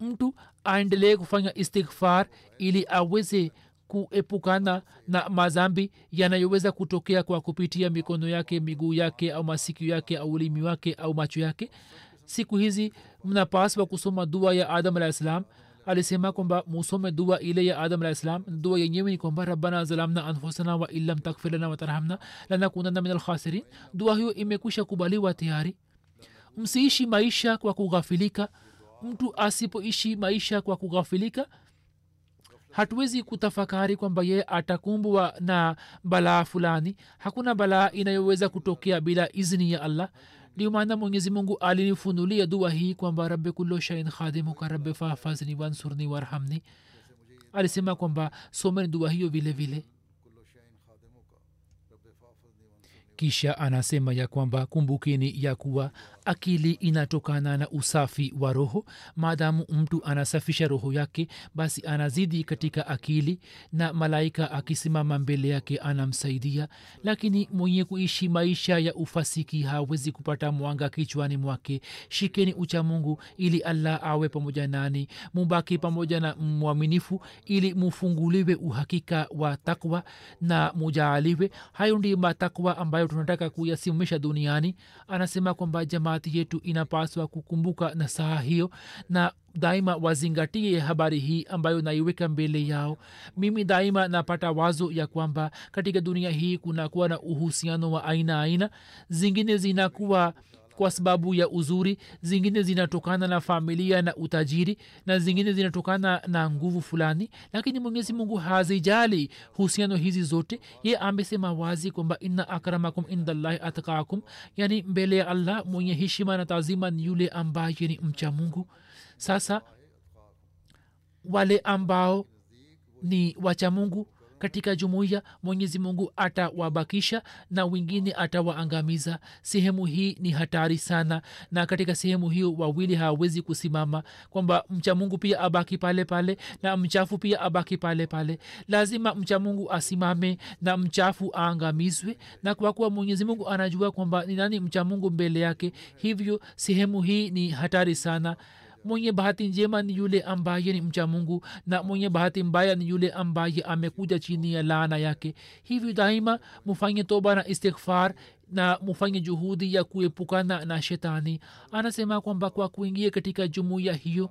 Mtu aendelee kufanya istighfar ili aweze kuepukana na mazambi yanayoweza kutokea kwa kupitia mikono yake miguu yake au masikio yake au ulimi wake au macho yake. Siku hizi mnapaswa kusoma dua ya adam alah salam alisema kwamba musome dua ile ya adam alah salam. Dua yenyewe ni kwamba rabbana zalamna anfusana wa illam takfir lana watarhamna lanakunana min alkhasirin dua hiyo imekwisha kubaliwa tayari. Msiishi maisha kwa kughafilika. Mtu asipoishi maisha kwa kughafilika hatuwezi kutafakari kwamba yeye atakumbwa na balaa fulani. Hakuna balaa inayoweza kutokea bila izni ya allah ndio maana mwenyezi mungu alinifunulia dua hii kwamba rabe kullo shain khadimuka rabe fahfazni wansurni warhamni alisema kwamba someni dua hiyo vile vile kisha anasema ya kwamba kumbukeni ya kuwa akili inatokana na usafi wa roho. Maadamu mtu anasafisha roho yake basi anazidi katika akili na malaika akisimama mbele yake anamsaidia. Lakini mwenye kuishi maisha ya ufasiki hawezi kupata mwanga kichwani mwake. Shikeni ucha mungu ili allah awe pamoja nani. Mubaki pamoja na mwaminifu ili mufunguliwe uhakika wa takwa na mujaaliwe hayo ndi matakwa ambayo tunataka kuyasimamisha duniani. Anasema kwamba jamaati yetu inapaswa kukumbuka na saha hiyo na daima wazingatie habari hii ambayo naiweka mbele yao. Mimi daima napata wazo ya kwamba katika dunia hii kunakuwa na uhusiano wa aina aina zingine zinakuwa kwa sababu ya uzuri zingine zinatokana na familia na utajiri na zingine zinatokana na nguvu fulani lakini mwenyezi mungu hazijali husiano hizi zote. Ye amesema wazi kwamba inna akramakum indallahi atkakum yani mbele ya allah mwenye heshima na tazima ni yule ambaye ni mcha mungu. Sasa wale ambao ni wacha mungu katika jumuiya mwenyezi mungu atawabakisha na wengine atawaangamiza. Sehemu hii ni hatari sana na katika sehemu hiyo wawili hawawezi kusimama kwamba mcha mungu pia abaki pale pale na mchafu pia abaki pale pale. Lazima mcha mungu asimame na mchafu aangamizwe na kwa kuwa mwenyezi mungu anajua kwamba ni nani mcha mungu mbele yake hivyo sehemu hii ni hatari sana mwenye bahati njema ni yule ambaye ni mcha mungu na mwenye bahati mbaya ni yule ambaye amekuja chini ya laana yake. Hivyo daima mufanye toba na istighfar na mufanye juhudi ya kuepukana na shetani. Anasema kwamba kwa kuingia katika jumuiya hiyo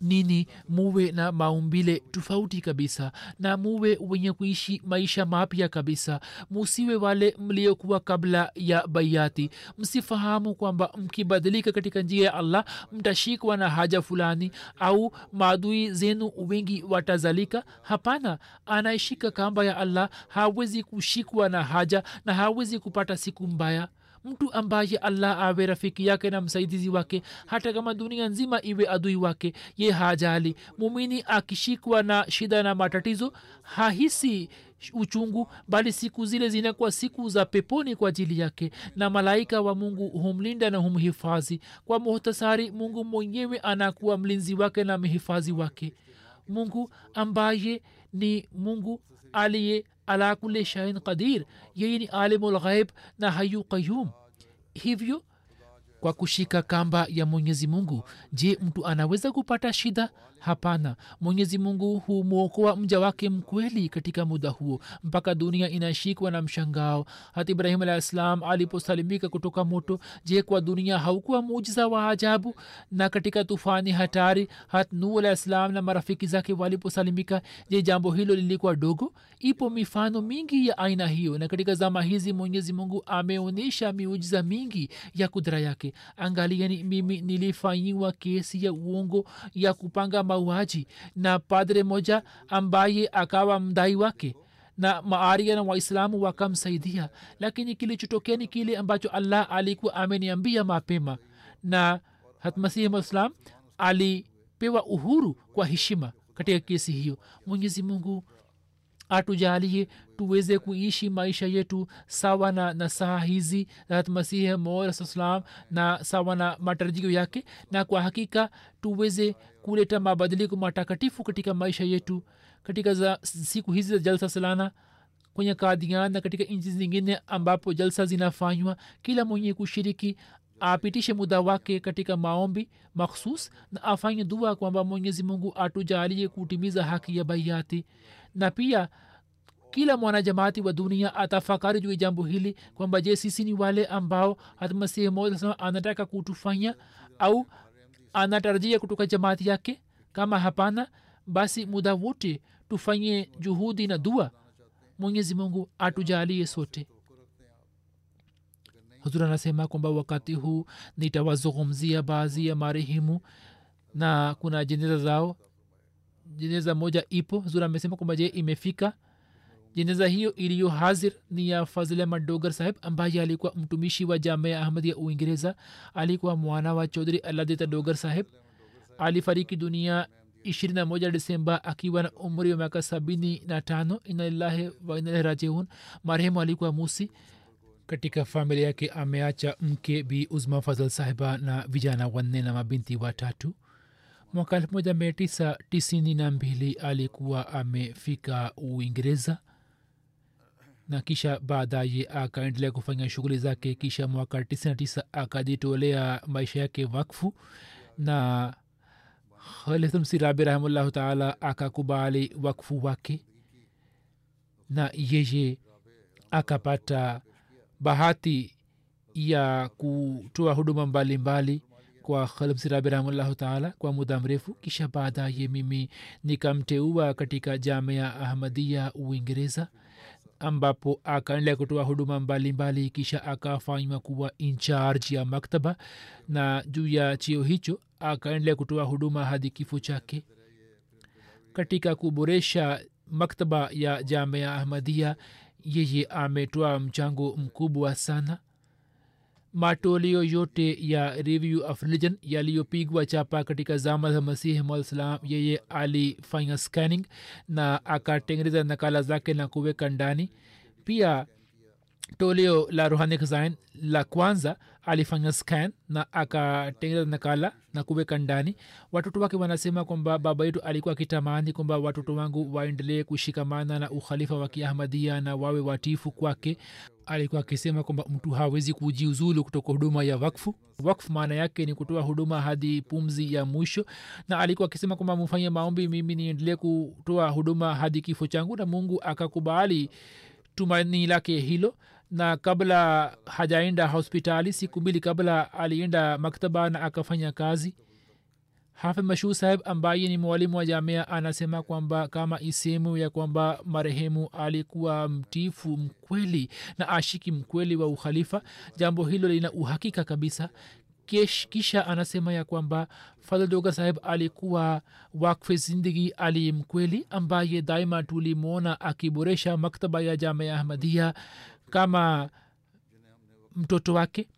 nini? Muwe na maumbile tofauti kabisa na muwe wenye kuishi maisha mapya kabisa. Musiwe wale mliokuwa kabla ya baiati msifahamu kwamba mkibadilika katika njia ya allah mtashikwa na haja fulani au maadui zenu wengi watazalika? Hapana. Anayeshika kamba ya allah hawezi kushikwa na haja na hawezi kupata siku mbaya mtu ambaye allah awe rafiki yake na msaidizi wake hata kama dunia nzima iwe adui wake ye hajali. Mumini akishikwa na shida na matatizo hahisi uchungu bali siku zile zinakuwa siku za peponi kwa ajili yake. Na malaika wa mungu humlinda na humhifadhi. Kwa muhtasari mungu mwenyewe anakuwa mlinzi wake na mhifadhi wake. Mungu ambaye ni mungu aliye ala kulli shain qadir. Yeye ni alimulghaib na hayu qayum hivyo kwa kushika kamba ya mwenyezi mungu je mtu anaweza kupata shida hapana mwenyezi mungu humwokoa mja wake mkweli katika muda huo. Mpaka dunia inashikwa na mshangao. Hata ibrahim alah ssalam aliposalimika kutoka moto je kwa dunia haukuwa mujiza wa ajabu? Na katika tufani hatari hat nu alah ssalam na marafiki zake waliposalimika je jambo hilo lilikuwa dogo? Ipo mifano mingi ya aina hiyo na katika zama hizi mwenyezi mungu ameonyesha miujiza mingi ya kudra yake. Angalieni mimi nilifanyiwa kesi ya uongo ya kupanga mauaji na padre moja ambaye akawa mdai wake na maaria na waislamu wakamsaidia lakini kilichotokea ni kile ambacho allah alikuwa ameniambia mapema na hatmasihi alipewa uhuru kwa heshima katika kesi hiyo. Mwenyezi mungu atujalie tuweze kuishi maisha yetu sawa na nasaha hizi za masihi mosalam na sawa na matarajio yake na kwa hakika tuweze kuleta mabadiliko matakatifu katika maisha yetu katika za siku hizi za jalsa salana kwenye kadian na katika nchi zingine ambapo jalsa zinafanywa kila mwenye kushiriki apitishe muda wake katika maombi makhsus na afanye dua kwamba mwenyezi mungu atujalie kutimiza haki ya baiati na pia kila mwanajamaati wa dunia atafakari juu ya jambo hili kwamba je sisi ni wale ambao hatmasihi moja anataka kutufanya au anatarajia kutoka jamaati yake? Kama hapana basi muda wote tufanye juhudi na dua. Mwenyezi mungu atujalie sote. Huzur anasema kwamba wakati huu nitawazungumzia baadhi ya marehemu na kuna jeneza zao. Jeneza moja ipo. Huzuri amesema kwamba je imefika jeneza hiyo iliyo hazir ni ya fazile madogar saheb ambaye alikuwa mtumishi wa jamea ahmad ya uingereza. Alikuwa mwana wa chodhri aladita dogar saheb alifariki dunia 21 disemba akiwa na umri wa miaka sabini na tano. Inalillahi wainalahi rajiun. Marehemu alikuwa musi. Katika familia yake ameacha mke bi uzma fazal sahiba na vijana wanne na mabinti watatu. Mwaka elfu moja mia tisa tisini na mbili alikuwa amefika uingereza na kisha baadaye akaendelea kufanya shughuli zake kisha mwaka 99 akajitolea maisha yake wakfu. Na khalithmsi rahimllahu taala akakubali wakfu wake na yeye akapata bahati ya kutoa huduma mbalimbali mbali kwa khalmsirabi rahimllahu taala kwa muda mrefu. Kisha baadaye mimi nikamteua katika jamea ahmadia uingereza ambapo akaendelea kutoa huduma mbalimbali mbali, kisha akafanywa kuwa incharge ya maktaba. Na juu ya chio hicho akaendelea kutoa huduma hadi kifo chake. Katika kuboresha maktaba ya jamia ahmadia yeye ametoa mchango mkubwa sana matoleo yote ya review of religion yaliyopigwa chapa katika zama za masihi mwasalam yeye alifanya scanning na akatengeneza nakala zake na kuweka ndani. Pia toleo la rohani khazain la kwanza alifanya scan na akatengeneza nakala na kuweka ndani. Watoto wake wanasema kwamba baba yetu alikuwa akitamani kwamba watoto wangu waendelee kushikamana na ukhalifa wa kiahmadia na wawe watifu kwake. Alikuwa akisema kwamba mtu hawezi kujiuzulu kutoka huduma ya wakfu. Wakfu maana yake ni kutoa huduma hadi pumzi ya mwisho. Na alikuwa akisema kwamba mfanye maombi mimi niendelee kutoa huduma hadi kifo changu na mungu akakubali tumaini lake hilo na kabla hajaenda hospitali siku mbili kabla alienda maktaba na akafanya kazi. Hafi mashuu saheb ambaye ni mwalimu wa jamia anasema kwamba kama isehemu ya kwamba marehemu alikuwa mtifu mkweli na ashiki mkweli wa ukhalifa jambo hilo lina uhakika kabisa. Kesh, kisha anasema ya kwamba fadldoga saheb alikuwa wakfe zindigi ali mkweli ambaye daima tulimwona akiboresha maktaba ya jamia ahmadia kama mtoto wake.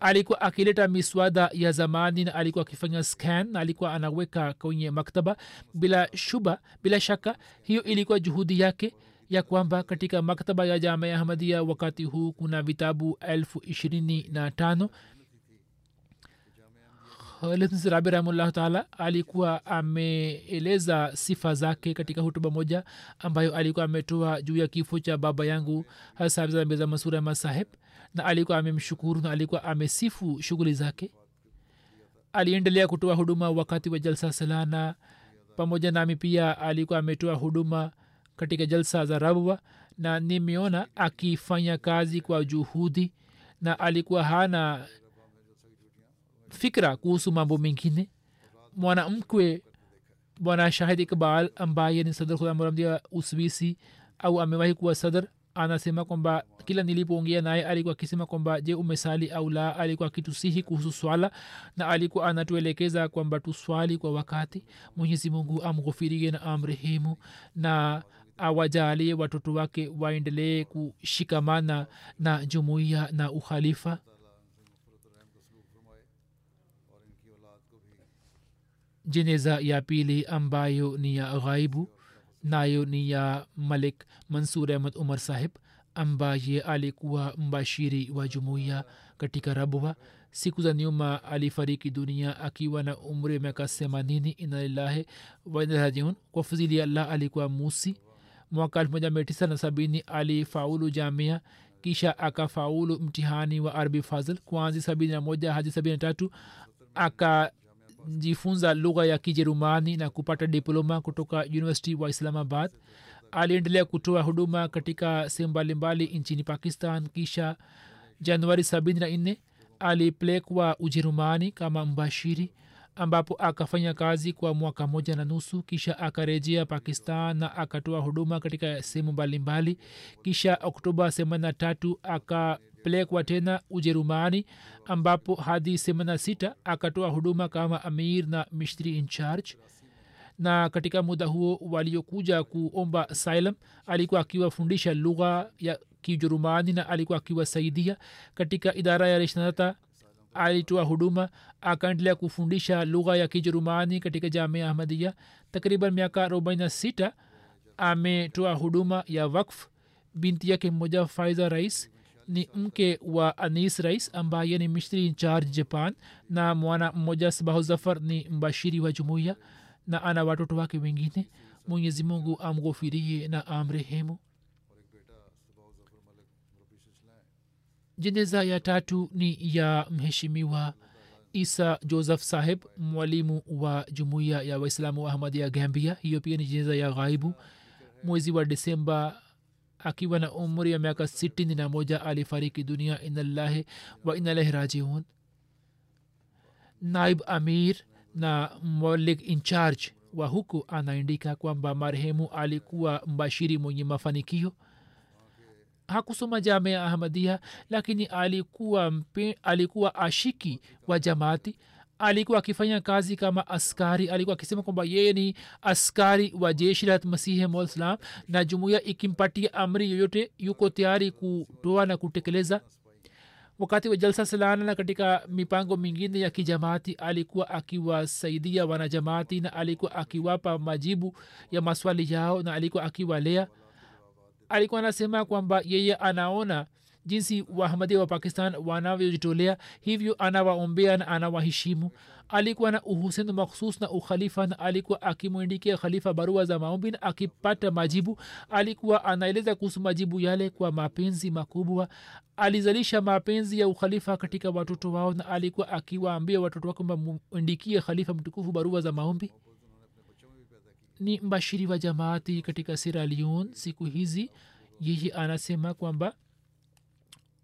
Alikuwa akileta miswada ya zamani na alikuwa akifanya scan na alikuwa anaweka kwenye maktaba. Bila shuba bila shaka hiyo ilikuwa juhudi yake ya kwamba katika maktaba ya jamia ahmadia wakati huu kuna vitabu elfu ishirini na tano rabi rahimullah taala alikuwa ameeleza sifa zake katika hutuba moja ambayo alikuwa ametoa juu ya kifo cha baba yangu hasabza masura masaheb na alikuwa amemshukuru na alikuwa amesifu shughuli zake. Aliendelea kutoa huduma wakati wa jalsa salana. Pamoja nami pia alikuwa ametoa huduma katika jalsa za rabwa na nimeona akifanya kazi kwa juhudi na alikuwa hana fikra kuhusu mambo mengine. Mwanamkwe bwana shahid ikbal ambaye ni sadr khudamramdia uswisi au amewahi kuwa sadr anasema kwamba kila nilipoongea naye alikuwa akisema kwamba je umesali au la? Alikuwa akitusihi kuhusu swala na alikuwa anatuelekeza kwamba tuswali kwa wakati. Mwenyezi mungu amghufirie na amrehemu na awajalie watoto wake waendelee kushikamana na jumuiya na ukhalifa jeneza ya pili ambayo ni ya ghaibu nayo ni ya malik mansur ahmad umar sahib ambaye alikuwa mbashiri wa jumuiya katika rabwa siku za nyuma alifariki dunia akiwa na umri miaka themanini inalillahi wainarajiun kwa fadhili ya allah alikuwa musi. Mwaka elfu moja mia tisa na sabini alifaulu jamia kisha akafaulu mtihani wa arbi fazl. Kuanzi sabini na moja hadi sabini na tatu akajifunza lugha ya kijerumani na kupata diploma kutoka university wa islamabad. Aliendelea kutoa huduma katika sehemu mbalimbali nchini pakistan kisha januari sabini na nne alipelekwa ujerumani kama mbashiri ambapo akafanya kazi kwa mwaka moja na nusu kisha akarejea pakistan na akatoa huduma katika sehemu mbalimbali. Kisha oktoba themanini na tatu akapelekwa tena ujerumani ambapo hadi themanini na sita akatoa huduma kama amir na mishri in charge. Na katika muda huo waliokuja kuomba silam alikuwa akiwafundisha lugha ya kijerumani na alikuwa akiwasaidia. Katika idara ya reshnata alitoa huduma akaendelea kufundisha lugha ya kijerumani katika jamia ahmadia takriban miaka 46 ametoa huduma ya wakf binti yake mmoja faiza rais ni mke wa anis rais ambaye ni mishri in charge japan na mwana mmoja sabahu zafar ni mbashiri wa jumuiya na ana watoto wake wengine. Mwenyezi mungu amghofirie na amrehemu. Jeneza ya tatu ni ya mheshimiwa isa joseph saheb mwalimu wa jumuiya ya waislamu wa ahmad ya gambia. Hiyo pia ni jeneza ya ghaibu. Mwezi wa desemba akiwa na umri wa miaka sitini na moja alifariki dunia inallahi wa inalahi rajiun. Naib amir na molik incharge wa huku anaandika kwamba marehemu alikuwa mbashiri mwenye mafanikio. Hakusoma jamea ahmadia lakini alikuwa mpe, alikuwa ashiki wa jamaati alikuwa akifanya kazi kama askari. Alikuwa akisema kwamba yeye ni askari wa jeshi la masihi mslam na jumuiya ikimpatia amri yoyote yuko tayari kutoa na kutekeleza. Wakati wa jalsa salana na katika mipango mingine ya kijamaati alikuwa akiwasaidia wanajamaati na alikuwa akiwapa majibu ya maswali yao na alikuwa akiwalea. Alikuwa anasema kwamba yeye anaona jinsi wahamadia wa pakistan wanavyojitolea hivyo anawaombea na anawaheshimu. Alikuwa na uhusiano makhsus na ukhalifa na alikuwa akimwindikia khalifa barua za maombi na akipata majibu. Alikuwa anaeleza kuhusu majibu yale kwa mapenzi makubwa. Alizalisha mapenzi ya ukhalifa katika watoto wao na alikuwa akiwaambia watoto wake mwindikie khalifa mtukufu barua za maombi. Ni mbashiri wa jamaati katika sierra leone siku hizi. Yeye anasema kwamba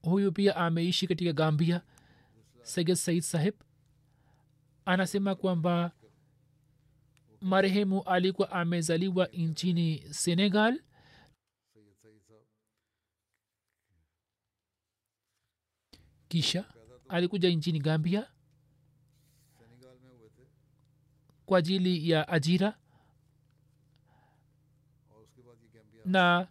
huyu pia ameishi katika gambia. Seged said saheb anasema kwamba marehemu alikuwa amezaliwa nchini senegal. Kisha alikuja nchini gambia kwa ajili ya ajira. Na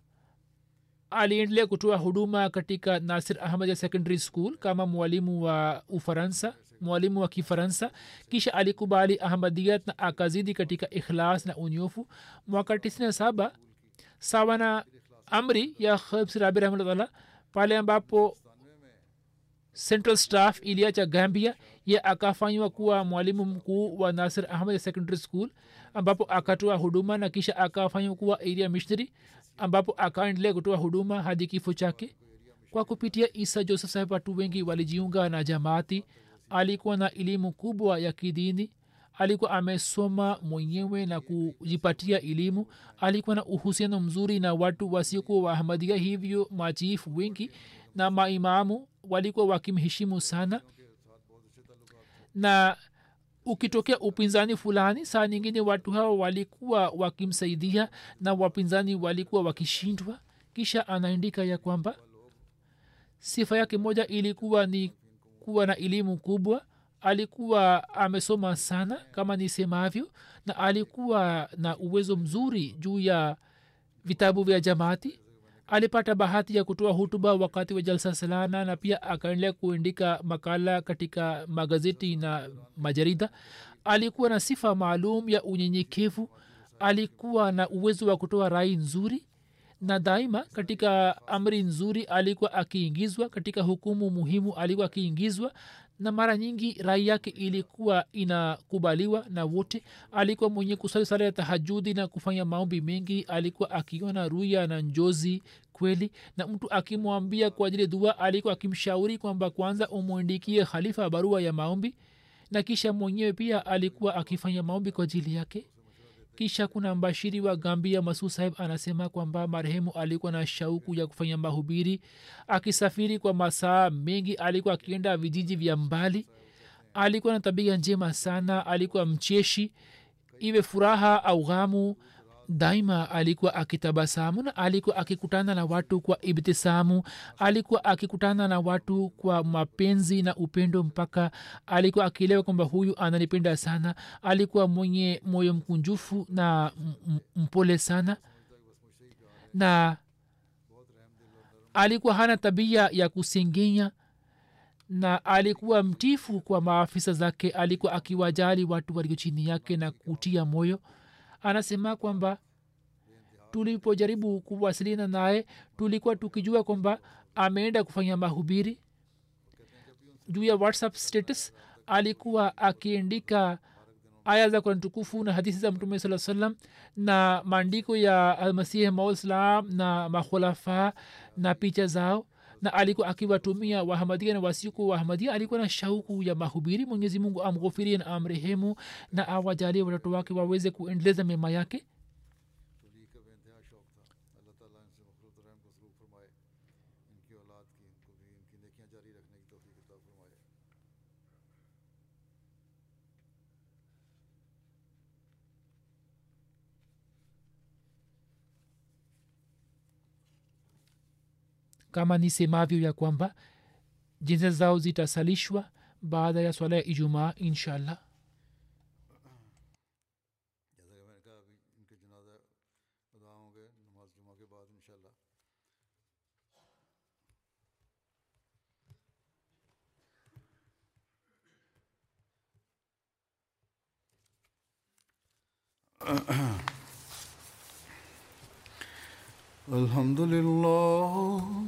aliendelea kutoa huduma katika nasir ahmad secondary school kama mwalimu wa ufaransa mwalimu wa kifaransa. Kisha alikubali ahmadiyat na akazidi katika ikhlas na unyofu. Mwaka 97 sawa na amri ya khabsirabi rahmatullah pale ambapo central staff iliacha gambia ye akafanywa kuwa mwalimu mkuu wa nasir ahmad secondary school ambapo akatoa huduma na kisha akafanywa kuwa area missionary ambapo akaendelea kutoa huduma hadi kifo chake. Kwa kupitia isa joseph saheb watu wengi walijiunga na jamaati. Alikuwa na elimu kubwa ya kidini. Alikuwa amesoma mwenyewe na kujipatia elimu. Alikuwa na uhusiano mzuri na watu wasiokuwa waahmadia hivyo machifu wengi na maimamu walikuwa wakimheshimu sana. Na ukitokea upinzani fulani saa nyingine watu hao walikuwa wakimsaidia na wapinzani walikuwa wakishindwa. Kisha anaandika ya kwamba sifa yake moja ilikuwa ni kuwa na elimu kubwa. Alikuwa amesoma sana kama nisemavyo na alikuwa na uwezo mzuri juu ya vitabu vya jamaati alipata bahati ya kutoa hutuba wakati wa jalsa salana na pia akaendelea kuandika makala katika magazeti na majarida. Alikuwa na sifa maalum ya unyenyekevu alikuwa na uwezo wa kutoa rai nzuri na daima katika amri nzuri alikuwa akiingizwa katika hukumu muhimu alikuwa akiingizwa na mara nyingi rai yake ilikuwa inakubaliwa na wote. Alikuwa mwenye kusali sala ya tahajudi na kufanya maombi mengi. Alikuwa akiona ruya na njozi kweli. Na mtu akimwambia kwa ajili dua alikuwa akimshauri kwamba kwanza umwandikie khalifa barua ya maombi. Na kisha mwenyewe pia alikuwa akifanya maombi kwa ajili yake kisha kuna mbashiri wa gambia masud saheb anasema kwamba marehemu alikuwa na shauku ya kufanya mahubiri akisafiri kwa masaa mengi alikuwa akienda vijiji vya mbali. Alikuwa na tabia njema sana alikuwa mcheshi iwe furaha au ghamu daima alikuwa akitabasamu na alikuwa akikutana na watu kwa ibtisamu alikuwa akikutana na watu kwa mapenzi na upendo mpaka alikuwa akielewa kwamba huyu ananipenda sana alikuwa mwenye moyo mkunjufu na mpole sana. Na alikuwa hana tabia ya kusengenya na alikuwa mtifu kwa maafisa zake alikuwa akiwajali watu walio chini yake na kutia moyo anasema kwamba tulipojaribu kuwasiliana naye tulikuwa tukijua kwamba ameenda kufanya mahubiri. Juu ya whatsapp status alikuwa akiandika aya za kurani tukufu na hadithi za mtume saa salam na maandiko ya almasihi mauslam na makhulafa na picha zao na alikuwa akiwatumia wahamadia na wasiku wahamadia alikuwa na shauku ya mahubiri. Mwenyezi mungu amghofirie na amrehemu na awajalie watoto wake waweze kuendeleza mema yake kama nisemavyo ya kwamba jenza zao zitasalishwa baada ya swala ya ijumaa inshallah. الحمد لله